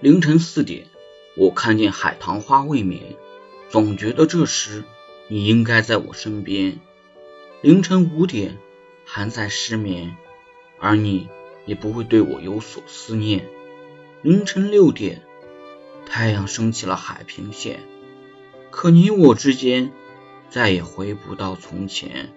凌晨四点我看见海棠花未眠总觉得这时你应该在我身边。凌晨五点还在失眠而你也不会对我有所思念。凌晨六点太阳升起了海平线可你我之间再也回不到从前